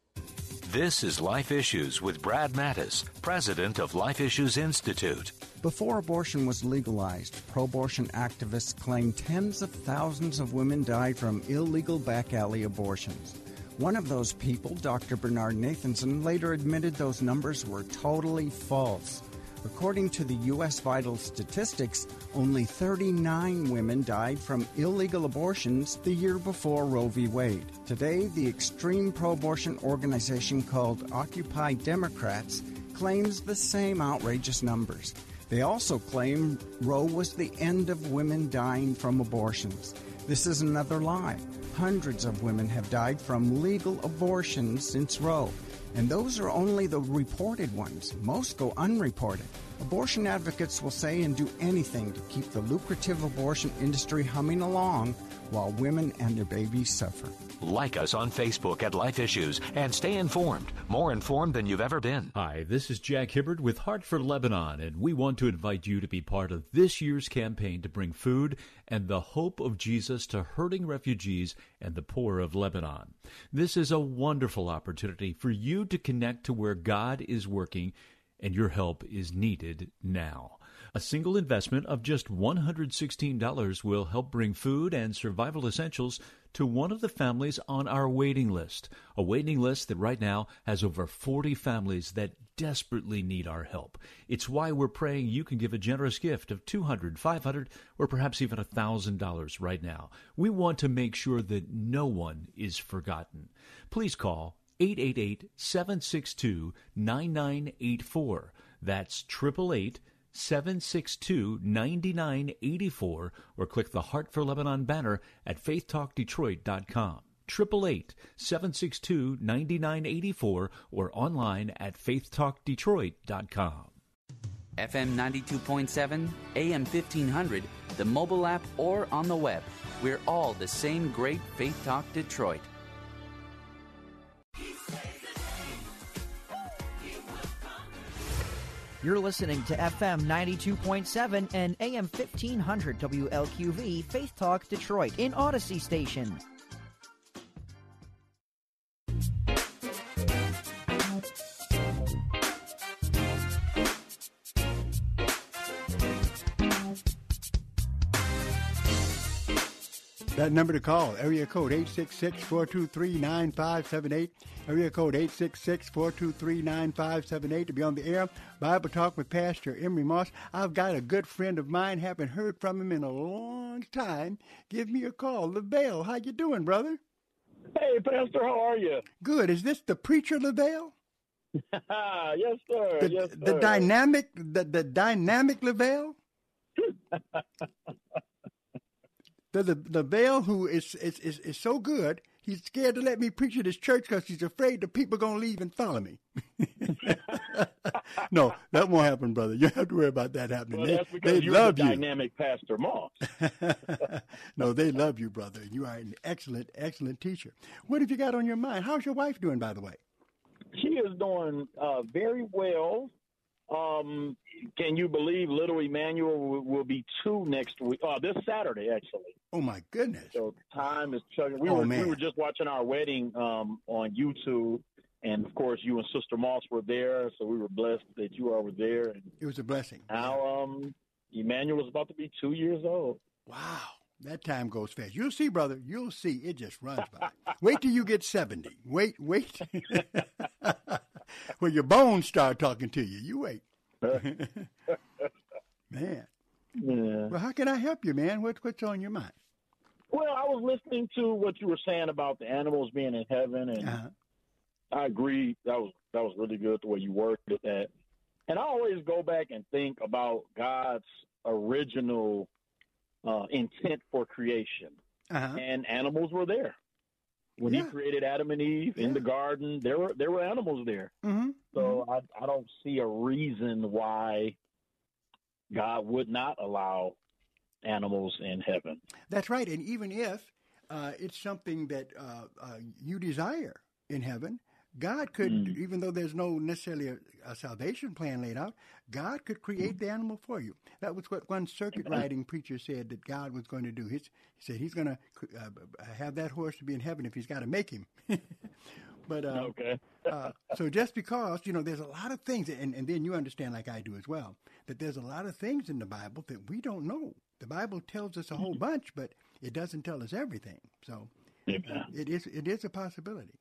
This is Life Issues with Brad Mattes, president of Life Issues Institute. Before abortion was legalized, pro abortion activists claimed tens of thousands of women died from illegal back alley abortions. One of those people, Dr. Bernard Nathanson, later admitted those numbers were totally false. According to the U.S. Vital Statistics, only 39 women died from illegal abortions the year before Roe v. Wade. Today, the extreme pro abortion organization called Occupy Democrats claims the same outrageous numbers. They also claim Roe was the end of women dying from abortions. This is another lie. Hundreds of women have died from legal abortions since Roe. And those are only the reported ones. Most go unreported. Abortion advocates will say and do anything to keep the lucrative abortion industry humming along while women and their babies suffer. Like us on Facebook at Life Issues and stay informed, more informed than you've ever been. Hi, this is Jack Hibbard with Heart for Lebanon, and we want to invite you to be part of this year's campaign to bring food and the hope of Jesus to hurting refugees and the poor of Lebanon. This is a wonderful opportunity for you to connect to where God is working, and your help is needed now. A single investment of just $116 will help bring food and survival essentials to one of the families on our waiting list. A waiting list that right now has over 40 families that desperately need our help. It's why we're praying you can give a generous gift of $200, $500, or perhaps even $1,000 right now. We want to make sure that no one is forgotten. Please call 888 762 9984. That's 888 762 9984 or click the Heart for Lebanon banner at faithtalkdetroit.com. 888 762 9984 or online at faithtalkdetroit.com. FM 92.7, AM 1500, the mobile app, or on the web. We're all the same great Faith Talk Detroit. You're listening to FM 92.7 and AM 1500 WLQV Faith Talk Detroit in Odyssey Station. That number to call, area code 866-423-9578, area code 866-423-9578 to be on the air. Bible Talk with Pastor Emery Moss. I've got a good friend of mine, haven't heard from him in a long time. Give me a call. LaVale, how you doing, brother? Hey, Pastor, how are you? Good. Is this the preacher LaVale? *laughs* yes, sir. The, yes, sir. the dynamic, the, the dynamic LaVale? *laughs* the, the the veil who is, is is is so good, he's scared to let me preach at his church because he's afraid the people gonna leave and follow me. *laughs* no, that won't happen, brother. You don't have to worry about that happening. Well, they they love the you. dynamic Pastor Moss. *laughs* no, they love you, brother. You are an excellent, excellent teacher. What have you got on your mind? How's your wife doing, by the way? She is doing uh, very well. Um, can you believe little Emmanuel will, will be two next week? Oh, this Saturday, actually. Oh my goodness! So time is chugging. We Oh, were man. we were just watching our wedding um, on YouTube, and of course, you and Sister Moss were there. So we were blessed that you all were there. And It was a blessing. now, um, Emmanuel is about to be two years old. Wow, that time goes fast. You'll see, brother. You'll see. It just runs by. wait till you get seventy. Wait, wait. *laughs* *laughs* when your bones start talking to you, you wait. *laughs* man. Yeah. Well, how can I help you, man? What, what's on your mind? Well, I was listening to what you were saying about the animals being in heaven, and Uh-huh. I agree. That was that was really good the way you worked with that. And I always go back and think about God's original uh, intent for creation, Uh-huh. and animals were there when Yeah. He created Adam and Eve in the garden. There were there were animals there. Mm-hmm. So I I don't see a reason why God would not allow animals in heaven. That's right. And even if uh, it's something that uh, uh, you desire in heaven, God could, Mm. even though there's no necessarily a, a salvation plan laid out, God could create the animal for you. That was what one circuit riding preacher said that God was going to do. His, he said he's going to uh, have that horse to be in heaven if he's got to make him. *laughs* but uh, Okay. uh, so just because you know there's a lot of things, and, and then you understand, like I do as well, that there's a lot of things in the Bible that we don't know. The Bible tells us a whole bunch, but it doesn't tell us everything. So it is it is a possibility.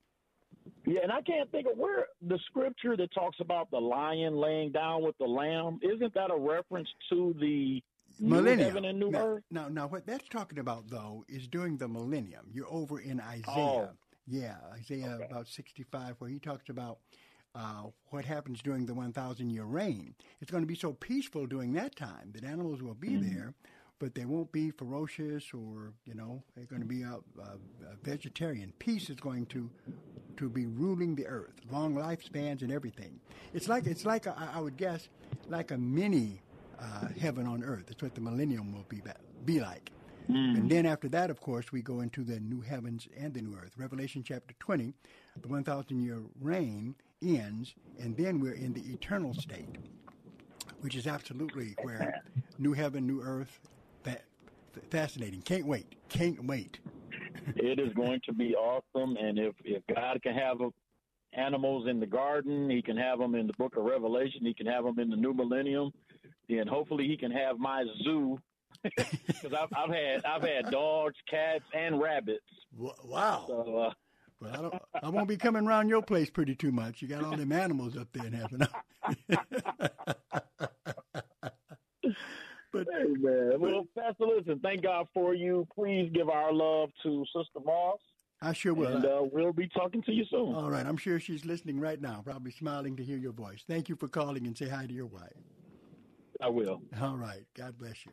Yeah, and I can't think of where the scripture that talks about the lion laying down with the lamb isn't that a reference to the new Millennium. heaven and new now, earth? now, now, what that's talking about though is during the millennium. You're over in Isaiah. Oh. Yeah, Isaiah about 65, where he talks about uh, what happens during the 1,000 year reign. It's going to be so peaceful during that time that animals will be Mm-hmm. there, but they won't be ferocious or, you know, they're going to be a uh, vegetarian. Peace is going to to be ruling the earth, long lifespans and everything. It's like it's like a, I would guess like a mini uh, heaven on earth. That's what the millennium will be be like. And then after that, of course, we go into the new heavens and the new earth. Revelation chapter 20, the 1,000 year reign ends, and then we're in the eternal state, which is absolutely where new heaven, new earth, fascinating. Can't wait. Can't wait. it is going to be awesome, and if if God can have animals in the garden, He can have them in the Book of Revelation, He can have them in the new millennium, then hopefully He can have my zoo. *laughs* Because I've, I've had I've had dogs, cats, and rabbits. Wow. So, uh, Well, I don't. I won't be coming around your place pretty too much. You got all them animals up there in heaven. *laughs* But hey, man. Well, Pastor, listen. Thank God for you. Please give our love to Sister Moss. I sure will. And uh, we'll be talking to you soon. All right. I'm sure she's listening right now, probably smiling to hear your voice. Thank you for calling and say hi to your wife. I will. All right. God bless you.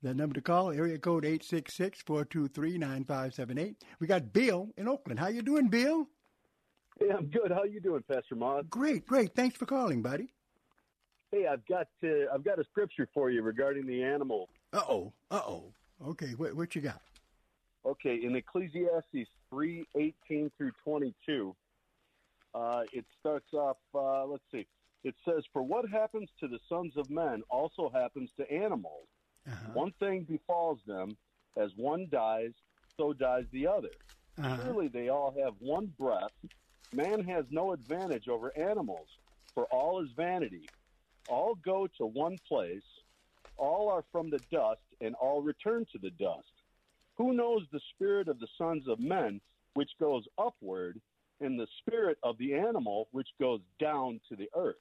The number to call, area code 866-423-9578. We got Bill in Oakland. How you doing, Bill? Hey, I'm good. How you doing, Pastor Moss? Great, great. Thanks for calling, buddy. Hey, I've got uh, I've got a scripture for you regarding the animal. Uh oh. Uh oh. Okay. What what you got? Okay, in Ecclesiastes three eighteen through twenty two, uh, it starts off. Uh, let's see. It says, "For what happens to the sons of men also happens to animals. Uh-huh. One thing befalls them, as one dies, so dies the other. Uh-huh. Surely they all have one breath. Man has no advantage over animals, for all is vanity. All go to one place. All are from the dust, and all return to the dust. Who knows the spirit of the sons of men, which goes upward, and the spirit of the animal, which goes down to the earth?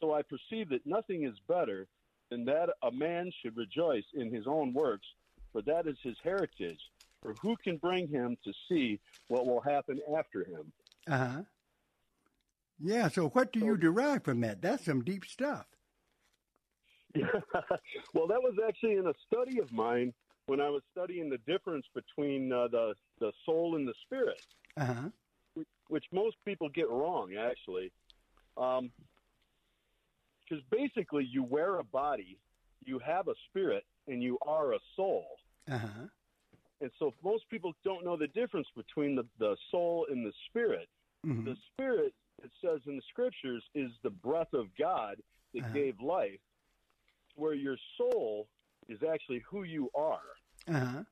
So I perceive that nothing is better than that a man should rejoice in his own works, for that is his heritage. For who can bring him to see what will happen after him? Uh huh. Yeah. So what do you derive from that? That's some deep stuff. *laughs* well, that was actually in a study of mine when I was studying the difference between uh, the the soul and the spirit, Uh huh. which, which most people get wrong, actually. Because basically, you wear a body, you have a spirit, and you are a soul. Uh huh. And so most people don't know the difference between the, the soul and the spirit. Mhm. The spirit, it says in the scriptures, is the breath of God that Uh-huh. gave life, where your soul is actually who you are. Uh huh.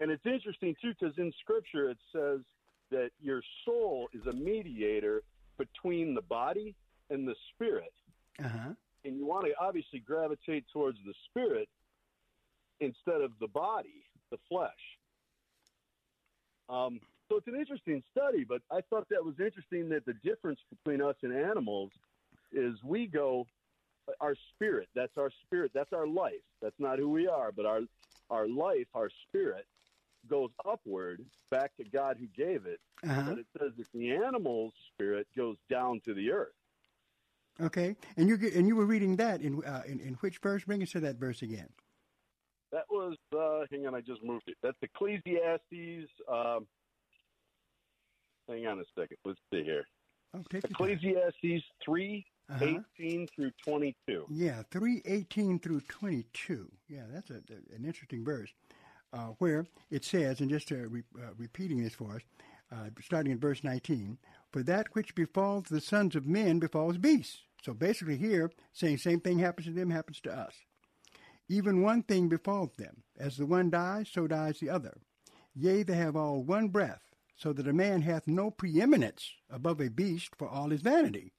And it's interesting, too, because in scripture it says that your soul is a mediator between the body and the spirit. Uh huh. And you want to obviously gravitate towards the spirit instead of the body, the flesh. Um, so it's an interesting study, but I thought that was interesting that the difference between us and animals is we go our spirit. That's our spirit. That's our life. That's not who we are, but our our life, our spirit, goes upward back to God who gave it. Uh-huh. But it says that the animal's spirit goes down to the earth. Okay. And you and you were reading that in uh, in, in which verse? Bring us to that verse again. That was, uh, hang on, I just moved it. That's Ecclesiastes. Um, hang on a second. Let's see here. Oh, take your time. Ecclesiastes 3 Uh-huh. 18 through 22. Yeah, three eighteen through twenty two. Yeah, that's a, an interesting verse, uh, where it says, and just uh, re, uh, repeating this for us, uh, starting in verse nineteen, for that which befalls the sons of men befalls beasts. So basically, here saying same thing happens to them happens to us. Even one thing befalls them, as the one dies, so dies the other. Yea, they have all one breath, so that a man hath no preeminence above a beast for all his vanity.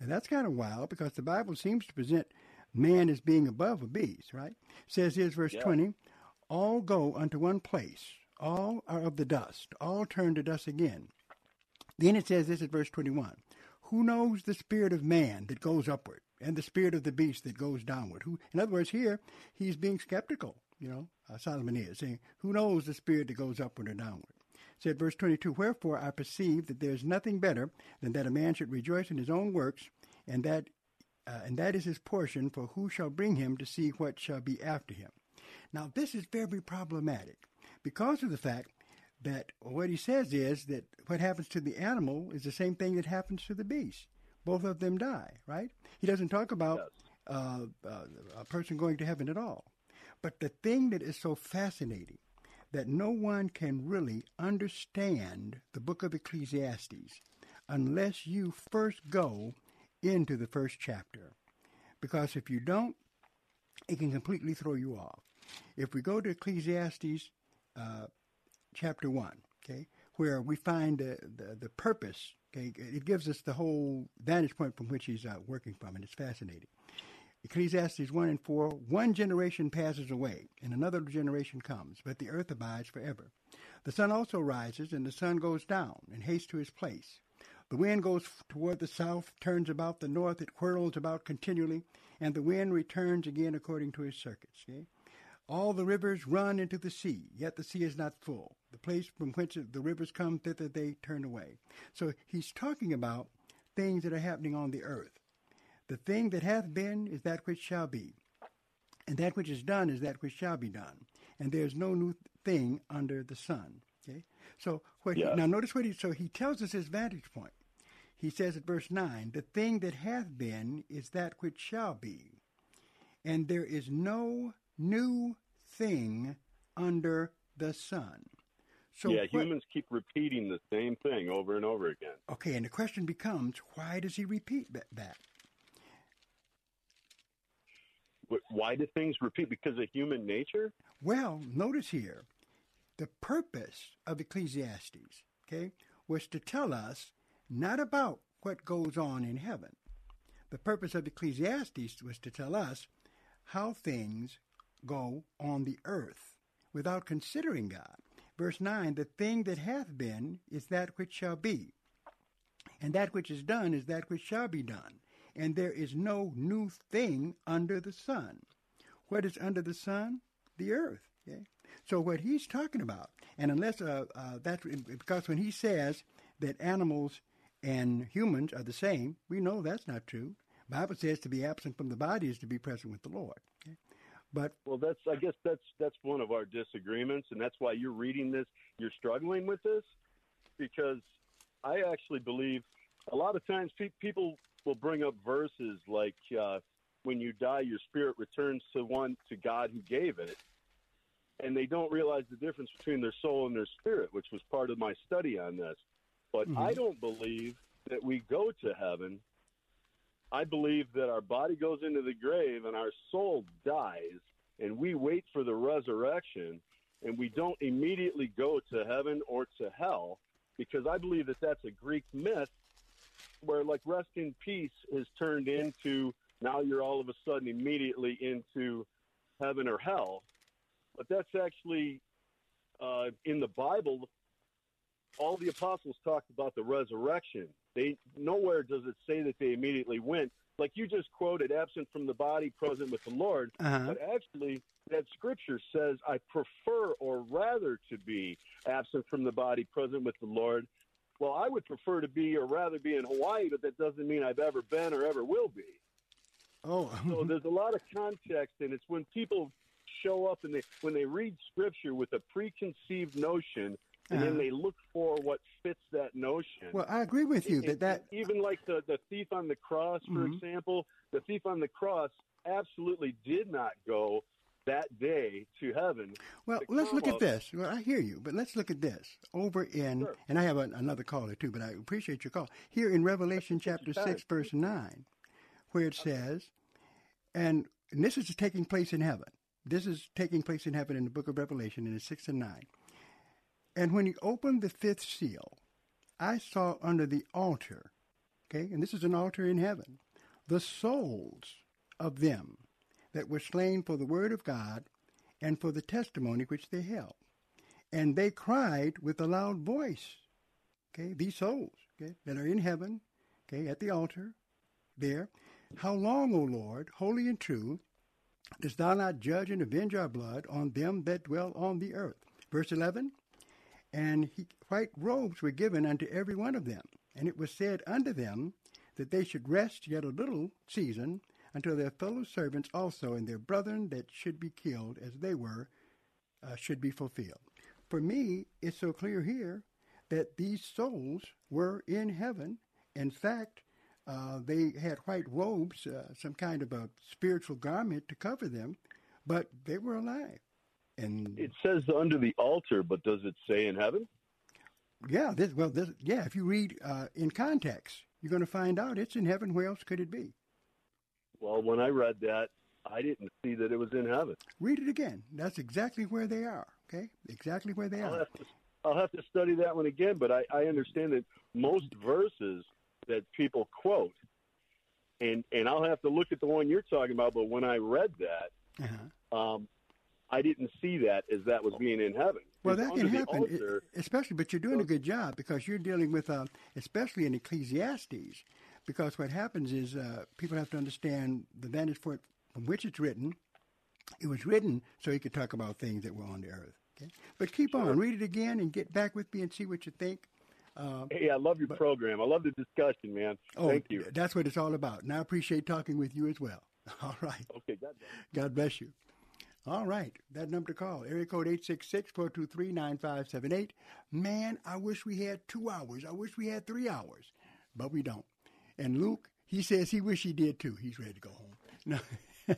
And that's kind of wild because the Bible seems to present man as being above a beast, right? says here's verse Yeah. 20 All go unto one place, all are of the dust, all turn to dust again. Then it says this at verse 21 Who knows the spirit of man that goes upward, and the spirit of the beast that goes downward? Who, in other words, here he's being skeptical, you know, uh, Solomon is saying, Who knows the spirit that goes upward or downward? Said verse 22 wherefore i perceive that there is nothing better than that a man should rejoice in his own works and that uh, and that is his portion for who shall bring him to see what shall be after him? Now this is very problematic because of the fact that what he says is that what happens to the animal is the same thing that happens to the beast. Both of them die right? He doesn't talk about uh, uh, a person going to heaven at all. But the thing that is so fascinating that no one can really understand the book of Ecclesiastes unless you first go into the first chapter. Because if you don't, it can completely throw you off. If we go to Ecclesiastes uh, chapter 1, okay, where we find the, the, the purpose, okay, it gives us the whole vantage point from which he's uh, working from, and it's fascinating. Ecclesiastes 1 and 4 One generation passes away, and another generation comes, but the earth abides forever. The sun also rises, and the sun goes down, and hastes to his place. The wind goes toward the south, turns about the north, it whirls about continually, and the wind returns again according to his circuits. All the rivers run into the sea, yet the sea is not full. The place from whence the rivers come, thither they turn away. So he's talking about things that are happening on the earth. The thing that hath been is that which shall be, and that which is done is that which shall be done. And there is no new thing under the sun. Okay. So what Yeah. he, now notice what he so he tells us his vantage point. He says at verse nine, the thing that hath been is that which shall be, and there is no new thing under the sun. So yeah, what- humans keep repeating the same thing over and over again. Okay, and the question becomes, why does he repeat that? Why do things repeat? Because of human nature? Well, notice here, the purpose of Ecclesiastes, okay, was to tell us not about what goes on in heaven. The purpose of Ecclesiastes was to tell us how things go on the earth without considering God. Verse 9 The thing that hath been is that which shall be, and that which is done is that which shall be done. And there is no new thing under the sun. What is under the sun? The earth. Okay? So what he's talking about, and unless uh, uh, that's because when he says that animals and humans are the same, we know that's not true. Bible says to be absent from the body is to be present with the Lord. Okay? But Well, that's I guess that's that's one of our disagreements, and that's why you're reading this. You're struggling with this because I actually believe a lot of times pe- people will bring up verses like uh, "When you die, your spirit returns to one to God who gave it," and they don't realize the difference between their soul and their spirit, which was part of my study on this. But Mm-hmm. I don't believe that we go to heaven. I believe that our body goes into the grave and our soul dies, and we wait for the resurrection, and we don't immediately go to heaven or to hell, because I believe that that's a Greek myth where, like, rest in peace is turned into now you're all of a sudden immediately into heaven or hell. But that's actually uh, in the Bible. All the apostles talked about the resurrection. They nowhere does it say that they immediately went. Like you just quoted, absent from the body, present with the Lord. Uh-huh. But actually, that scripture says, "I prefer or rather to be absent from the body, present with the Lord." Well, I would prefer to be or rather be in Hawaii, but that doesn't mean I've ever been or ever will be. oh, So *laughs* there's a lot of context, and it's when people show up and they when they read scripture with a preconceived notion, and then Uh-huh. they look for what fits that notion. well, I agree with you that that even like the the thief on the cross, for Mhm. example, the thief on the cross absolutely did not go that day to heaven. Well, let's look at this. Well, I hear you, but let's look at this over in, sure. and I have an another caller too, but I appreciate your call. Here in Revelation chapter 6, verse 9, where it says, and, and this is taking place in heaven. This is taking place in heaven in the book of Revelation in the 6 and 9. And when he opened the fifth seal, I saw under the altar, okay, and this is an altar in heaven, the souls of them that were slain for the word of God and for the testimony which they held. And they cried with a loud voice, okay, these souls, okay, that are in heaven, okay, at the altar, there. How long, O Lord, holy and true, dost thou not judge and avenge our blood on them that dwell on the earth? Verse 11, and he, white robes were given unto every one of them. And it was said unto them that they should rest yet a little season until their fellow servants also and their brethren that should be killed as they were uh, should be fulfilled. For me, it's so clear here that these souls were in heaven. In fact, uh, they had white robes, uh, some kind of a spiritual garment to cover them, but they were alive. And It says under the altar, but does it say in heaven? yeah, this well, this yeah. If you read uh, in context, you're going to find out it's in heaven. Where else could it be? Well, when I read that, I didn't see that it was in heaven. Read it again. That's exactly where they are. Okay, exactly where they I'll are. have to, I'll have to study that one again, but I, I understand that most verses that people quote, and and I'll have to look at the one you're talking about. But when I read that, Uh-huh. um, I didn't see that as that was being in heaven. Well, that can happen, altar- especially. But you're doing a good job because you're dealing with, uh, especially in Ecclesiastes, because what happens is uh, people have to understand the vantage point from which it's written. It was written so he could talk about things that were on the earth. Okay. But keep on, read it again, and get back with me and see what you think. Uh, hey, I love your but, program. I love the discussion, man. Oh, Thank you. That's what it's all about. And I appreciate talking with you as well. *laughs* All right. Okay, God bless. God bless you. All right, that number to call, area code 866-423-9578. Man, I wish we had two hours. I wish we had three hours, but we don't. And Luke, he says he wish he did too. He's ready to go home. *laughs* No. *laughs*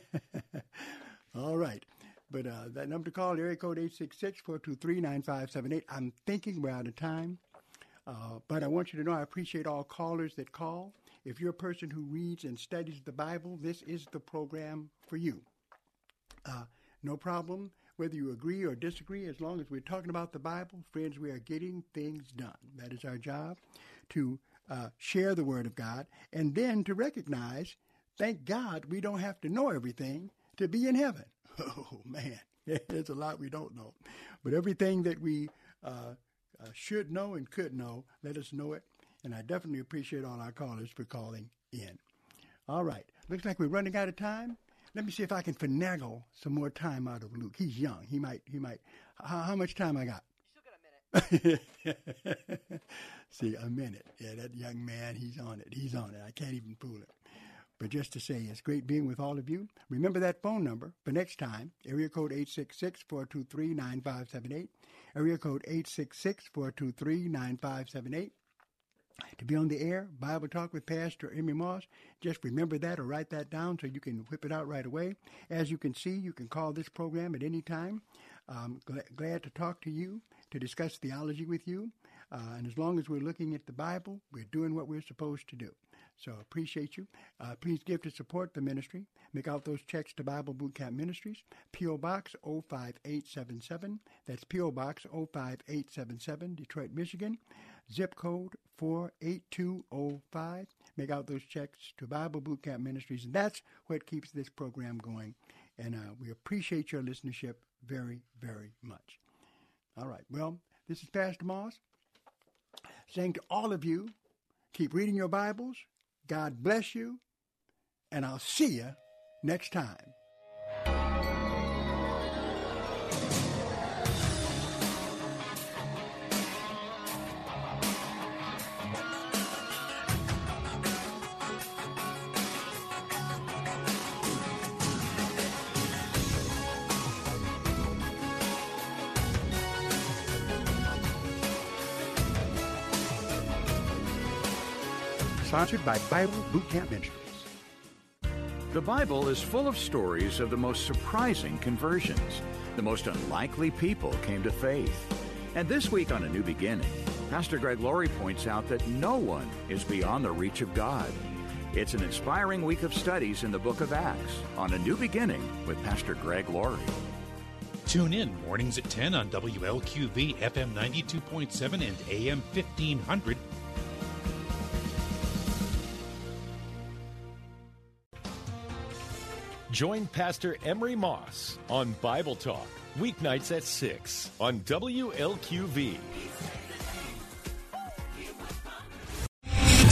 All right. But uh, that number to call, area code 866-423-9578. I'm thinking we're out of time. Uh, but I want you to know I appreciate all callers that call. If you're a person who reads and studies the Bible, this is the program for you. Uh, no problem whether you agree or disagree, as long as we're talking about the Bible, friends, we are getting things done. That is our job to uh, share the Word of God and then to recognize, thank God, we don't have to know everything to be in heaven. *laughs* Oh, man, *laughs* there's a lot we don't know. But everything that we uh, uh, should know and could know, let us know it. And I definitely appreciate all our callers for calling in. All right, looks like we're running out of time. Let me see if I can finagle some more time out of Luke. He's young. He might. He might. How, how much time I got? *laughs* See, a minute. Yeah, that young man. He's on it. He's on it. I can't even fool him. But just to say, it's great being with all of you. Remember that phone number for next time. Area code 866-423-9578. Area code 866-423-9578 to be on the air, Bible Talk with Pastor Emery Moss. Just remember that or write that down so you can whip it out right away. As you can see, you can call this program at any time. Glad, glad to talk to you, to discuss theology with you. Uh, and as long as we're looking at the Bible, we're doing what we're supposed to do. So appreciate you. Uh, please give to support the ministry. Make out those checks to Bible Boot Camp Ministries, P.O. Box 05877. That's P.O. Box 05877, Detroit, Michigan. Zip code 48205. Make out those checks to Bible Boot Camp Ministries. And that's what keeps this program going. And uh, we appreciate your listenership very, very much. All right. Well, this is Pastor Moss saying to all of you, keep reading your Bibles. God bless you. And I'll see you next time. Sponsored by Bible Boot Camp Ministries. The Bible is full of stories of the most surprising conversions. The most unlikely people came to faith. And this week on A New Beginning, Pastor Greg Laurie points out that no one is beyond the reach of God. It's an inspiring week of studies in the book of Acts on A New Beginning with Pastor Greg Laurie. Tune in mornings at 10 on WLQV FM 92.7 and AM 1500 Join Pastor Emery Moss on Bible Talk, weeknights at 6 on WLQV.